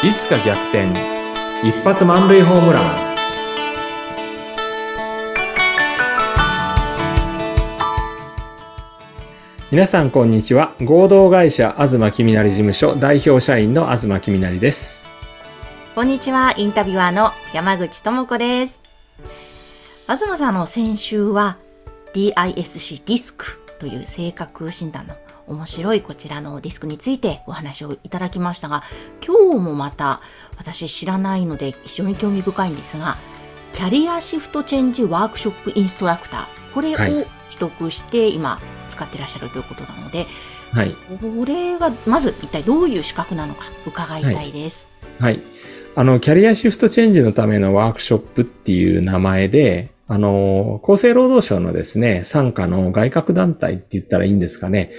いつか逆転。一発満塁ホームラン。皆さんこんにちは。合同会社東きみなり事務所代表社員の東きみなりです。こんにちは。インタビュアーの山口智子です。東さんの先週は DISC ディスクという性格診断の面白いこちらのディスクについてお話をいただきましたが今日もまた私知らないので非常に興味深いんですがキャリアシフトチェンジワークショップインストラクターこれを取得して今使ってらっしゃるということなので、はい、これはまず一体どういう資格なのか伺いたいです。はい、はい、あのキャリアシフトチェンジのためのワークショップっていう名前であの、厚生労働省のですね、参加の外郭団体って言ったらいいんですかね。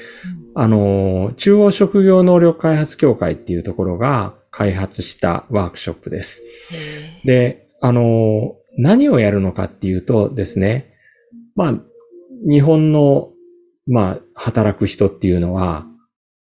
うん、あの、中央職業能力開発協会っていうところが開発したワークショップです。で、あの、何をやるのかっていうとですね、まあ、日本の、まあ、働く人っていうのは、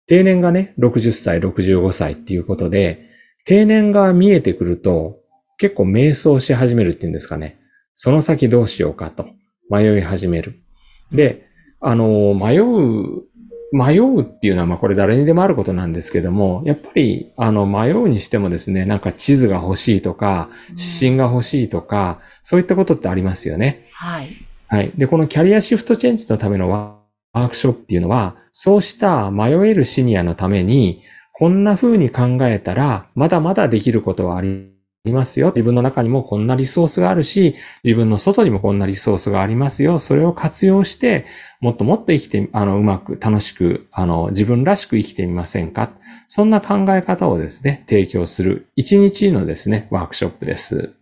定年がね、60歳、65歳っていうことで、定年が見えてくると、結構迷走し始めるっていうんですかね。その先どうしようかと迷い始める。で、あの、迷う、迷うっていうのは、まあこれ誰にでもあることなんですけども、やっぱり、あの、迷うにしてもですね、なんか地図が欲しいとか、指針が欲しいとか、そういったことってありますよね。はい。はい。で、このキャリアシフトチェンジのためのワークショップっていうのは、そうした迷えるシニアのために、こんな風に考えたら、まだまだできることはありいますよ。自分の中にもこんなリソースがあるし、自分の外にもこんなリソースがありますよ。それを活用して、もっともっと生きて、あの、うまく、楽しく、あの、自分らしく生きてみませんか？そんな考え方をですね、提供する一日のですね、ワークショップです。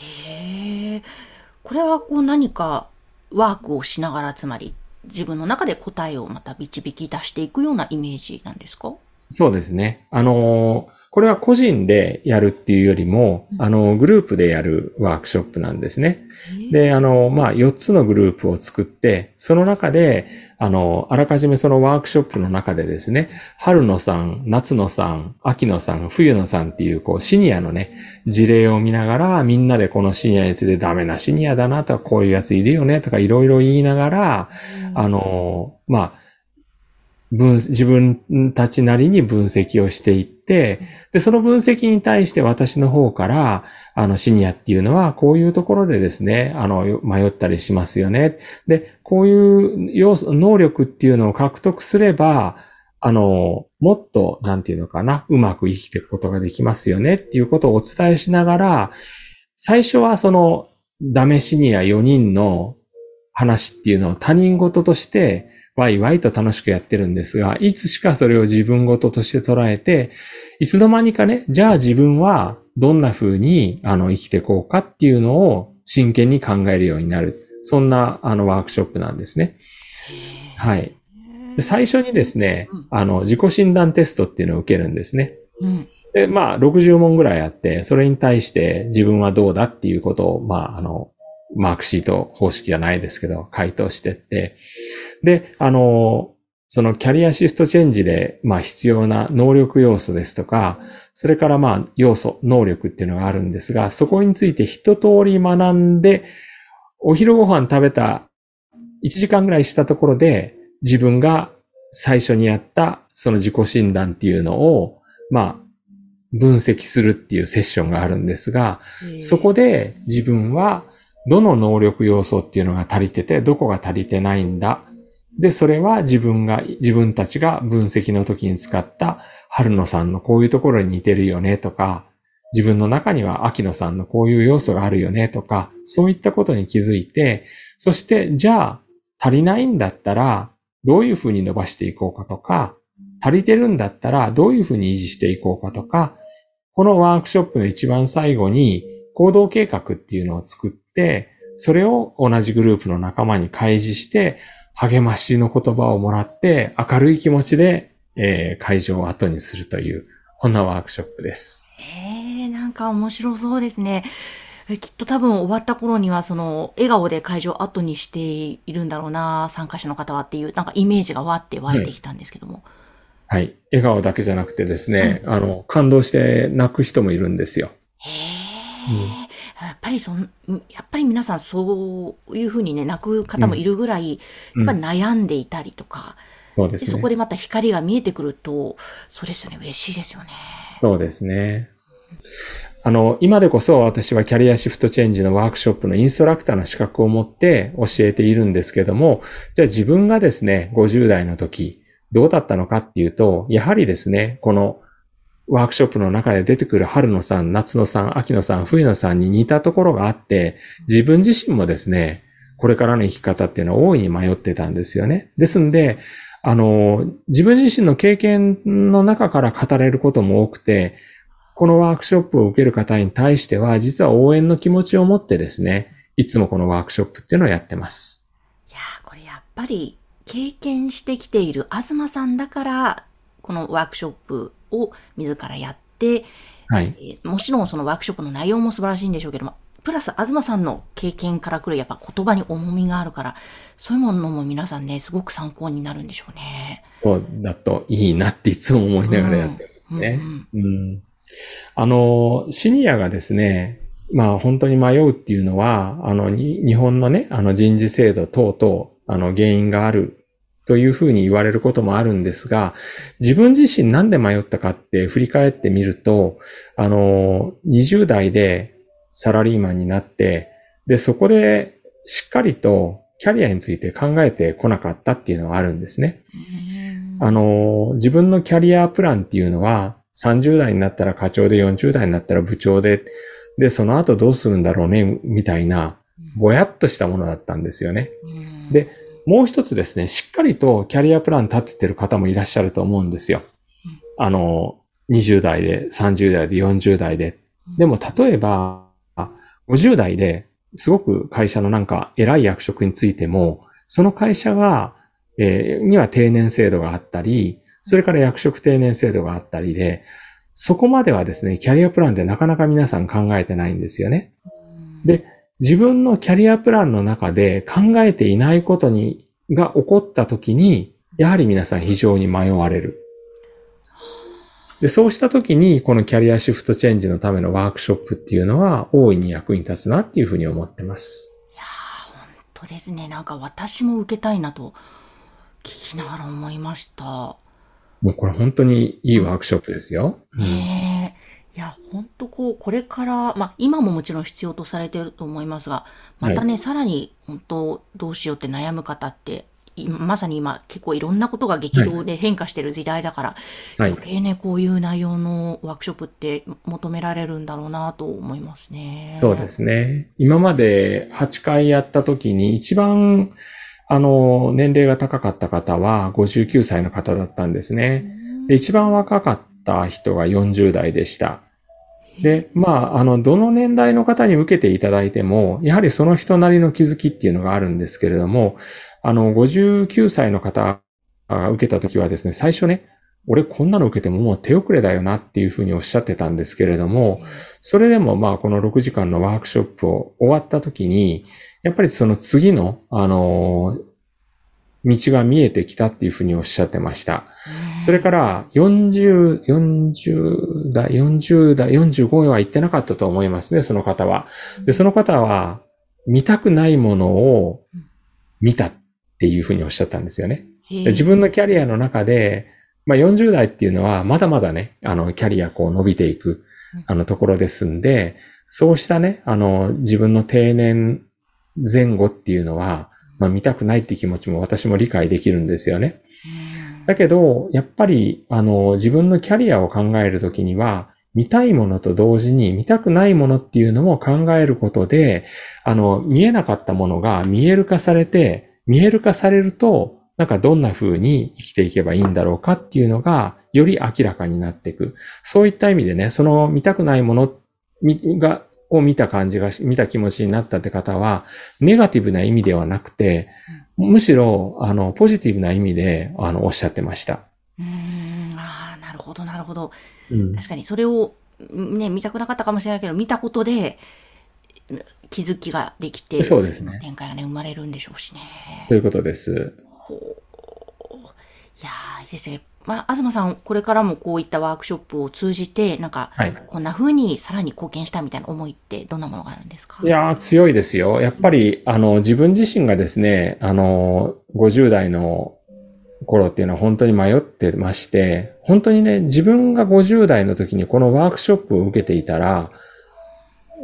へえ。これはこう何かワークをしながら、つまり自分の中で答えをまた導き出していくようなイメージなんですか？そうですね。あのーこれは個人でやるっていうよりも、あの、グループでやるワークショップなんですね。で、あの、まあ、4つのグループを作って、その中で、あの、あらかじめそのワークショップの中でですね、春野さん、夏野さん、秋野さん、冬野さんっていう、こう、シニアのね、事例を見ながら、みんなでこのシニアについてダメなシニアだなとか、こういうやついるよねとか、いろいろ言いながら、あの、まあ、分、自分たちなりに分析をしていって、で、その分析に対して私の方から、あの、シニアっていうのは、こういうところでですね、あの、迷ったりしますよね。で、こういう要素、能力っていうのを獲得すれば、あの、もっと、なんていうのかな、うまく生きていくことができますよねっていうことをお伝えしながら、最初はその、ダメシニア4人の話っていうのを他人事として、ワイワイと楽しくやってるんですが、いつしかそれを自分事として捉えて、いつの間にかね、じゃあ自分はどんな風にあの生きていこうかっていうのを真剣に考えるようになる。そんなあのワークショップなんですね。はい。最初にですね、あの自己診断テストっていうのを受けるんですね。うん、で、まあ、60問ぐらいあって、それに対して自分はどうだっていうことを、まあ、あの、マークシート方式じゃないですけど、回答してって、で、あの、そのキャリアシフトチェンジで、まあ必要な能力要素ですとか、それからまあ要素、能力っていうのがあるんですが、そこについて一通り学んで、お昼ご飯食べた1時間ぐらいしたところで、自分が最初にやったその自己診断っていうのを、まあ、分析するっていうセッションがあるんですが、そこで自分はどの能力要素っていうのが足りてて、どこが足りてないんだ。で、それは自分が、自分たちが分析の時に使った春野さんのこういうところに似てるよねとか、自分の中には秋野さんのこういう要素があるよねとか、そういったことに気づいて、そしてじゃあ足りないんだったらどういうふうに伸ばしていこうかとか、足りてるんだったらどういうふうに維持していこうかとか、このワークショップの一番最後に行動計画っていうのを作って、それを同じグループの仲間に開示して、励ましの言葉をもらって、明るい気持ちで、えー、会場を後にするという、こんなワークショップです。へえ、なんか面白そうですね。きっと多分終わった頃にはその笑顔で会場を後にしているんだろうな参加者の方はっていうなんかイメージがわって湧いてきたんですけども、はい。笑顔だけじゃなくてですね、あの、感動して泣く人もいるんですよ。へえ、やっぱりそん、やっぱり皆さんそういうふうにね、泣く方もいるぐらい、うんやっぱ悩んでいたりとか、そうですそこでまた光が見えてくると、そうですよね、嬉しいですよね。そうですね。あの、今でこそ私はキャリアシフトチェンジのワークショップのインストラクターの資格を持って教えているんですけども、じゃあ自分がですね、50代の時、どうだったのかっていうと、やはりですね、このワークショップの中で出てくる春野さん、夏野さん、秋野さん、冬野さんに似たところがあって、自分自身もですね、これからの生き方っていうのは大いに迷ってたんですよね。ですんで、あの、自分自身の経験の中から語れることも多くて、このワークショップを受ける方に対しては、実は応援の気持ちを持ってですね、いつもこのワークショップっていうのをやってます。いやーこれやっぱり経験してきている東さんだから、このワークショップを自らやって、はい。えーもちろんそのワークショップの内容も素晴らしいんでしょうけども、プラス東さんの経験からくるやっぱ言葉に重みがあるから、そういうものも皆さんね、すごく参考になるんでしょうね。そうだといいなっていつも思いながらやってますね。うんうんうん。あの、シニアがですね、まあ本当に迷うっていうのは、あの、に日本のね、あの人事制度等々、あの原因があるというふうに言われることもあるんですが、自分自身なんで迷ったかって振り返ってみると、あの、20代でサラリーマンになって、で、そこでしっかりとキャリアについて考えてこなかったっていうのがあるんですね。あの、自分のキャリアプランっていうのは、30代になったら課長で40代になったら部長で、で、その後どうするんだろうね、みたいな、ぼやっとしたものだったんですよね。うんで、もう一つですね、しっかりとキャリアプラン立ててる方もいらっしゃると思うんですよ。あの、20代で、30代で、40代で。でも、例えば、50代ですごく会社のなんか偉い役職についても、その会社が、えーには定年制度があったり、それから役職定年制度があったりで、そこまではですね、キャリアプランでなかなか皆さん考えてないんですよね。で、自分のキャリアプランの中で考えていないことに、が起こった時に、やはり皆さん非常に迷われる。で、そうした時に、このキャリアシフトチェンジのためのワークショップっていうのは、大いに役に立つなっていうふうに思ってます。いやー本当ですね。なんか私も受けたいなと聞きながら思いました。もうこれ本当にいいワークショップですよ。うんねえ。いや、本当こう、これから、まあ、今ももちろん必要とされていると思いますが、またね、さらに、本当、どうしようって悩む方って、いまさに今、結構いろんなことが激動で変化してる時代だから、はい余。計ね、こういう内容のワークショップって求められるんだろうなと思いますね。そうですね。今まで8回やった時に一番、あの、年齢が高かった方は59歳の方だったんですね。で、一番若かった人が40代でした。で、まあ、あの、どの年代の方に受けていただいても、やはりその人なりの気づきっていうのがあるんですけれども、あの、59歳の方が受けた時はですね、最初ね、俺こんなの受けてももう手遅れだよなっていうふうにおっしゃってたんですけれども、それでもまあこの6時間のワークショップを終わった時に、やっぱりその次の、あの道が見えてきたっていうふうにおっしゃってました。それから40、40代、40代、45は言ってなかったと思いますね、その方は。で、その方は見たくないものを見たっていうふうにおっしゃったんですよね。で自分のキャリアの中で、まあ40代っていうのはまだまだね、あの、キャリアこう伸びていくうん、あのところですんで、そうしたね、あの、自分の定年前後っていうのは、まあ見たくないって気持ちも私も理解できるんですよね。だけど、やっぱり、あの、自分のキャリアを考えるときには、見たいものと同時に見たくないものっていうのも考えることで、あの、見えなかったものが見える化されて、見える化されると、なんかどんな風に生きていけばいいんだろうかっていうのが、より明らかになっていく。そういった意味でね、その見たくないものが、を見た感じがし、見た気持ちになったって方は、ネガティブな意味ではなくて、むしろ、あの、ポジティブな意味で、あの、おっしゃってました。うーん、ああ、なるほど、なるほど。うん。確かにそれを、ね、見たくなかったかもしれないけど、見たことで、気づきができて、そうですね展開がね、生まれるんでしょうしね。そういうことです。ほういやー、いいですね。まあ、東さん、これからもこういったワークショップを通じて、なんか、はい。こんな風にさらに貢献したみたいな思いってどんなものがあるんですか？いやー、強いですよ。やっぱり、あの、自分自身がですね、あの、50代の頃っていうのは本当に迷ってまして、本当にね、自分が50代の時にこのワークショップを受けていたら、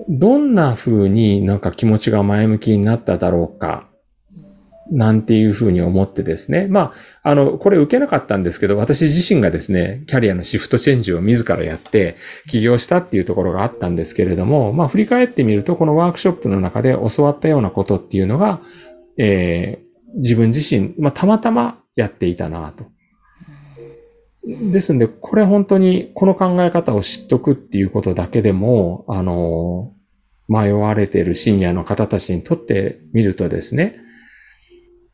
どんな風になんか気持ちが前向きになっただろうか、なんていう風に思ってですね。まあ、あの、これ受けなかったんですけど、私自身がですね、キャリアのシフトチェンジを自らやって、起業したっていうところがあったんですけれども、まあ振り返ってみると、このワークショップの中で教わったようなことっていうのが、えー自分自身、まあたまたまやっていたなと。ですんで、これ本当にこの考え方を知っとくっていうことだけでも、あの、迷われているシニアの方たちにとってみるとですね、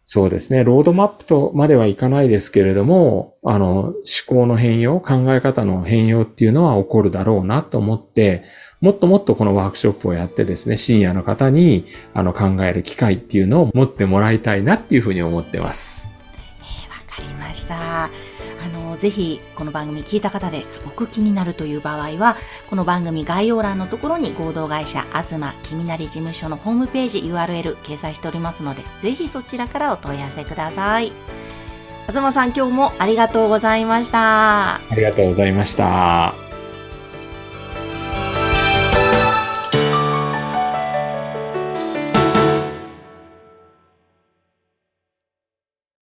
そうですね、ロードマップとまではいかないですけれども、あの、思考の変容、考え方の変容っていうのは起こるだろうなと思って、もっともっとこのワークショップをやってですね、深夜の方にあの考える機会っていうのを持ってもらいたいなっていうふうに思ってます。えーわかりました。ぜひ、この番組聞いた方ですごく気になるという場合は、この番組概要欄のところに合同会社、東きみなり事務所のホームページ URL 掲載しておりますので、ぜひそちらからお問い合わせください。東さん、今日もありがとうございました。ありがとうございました。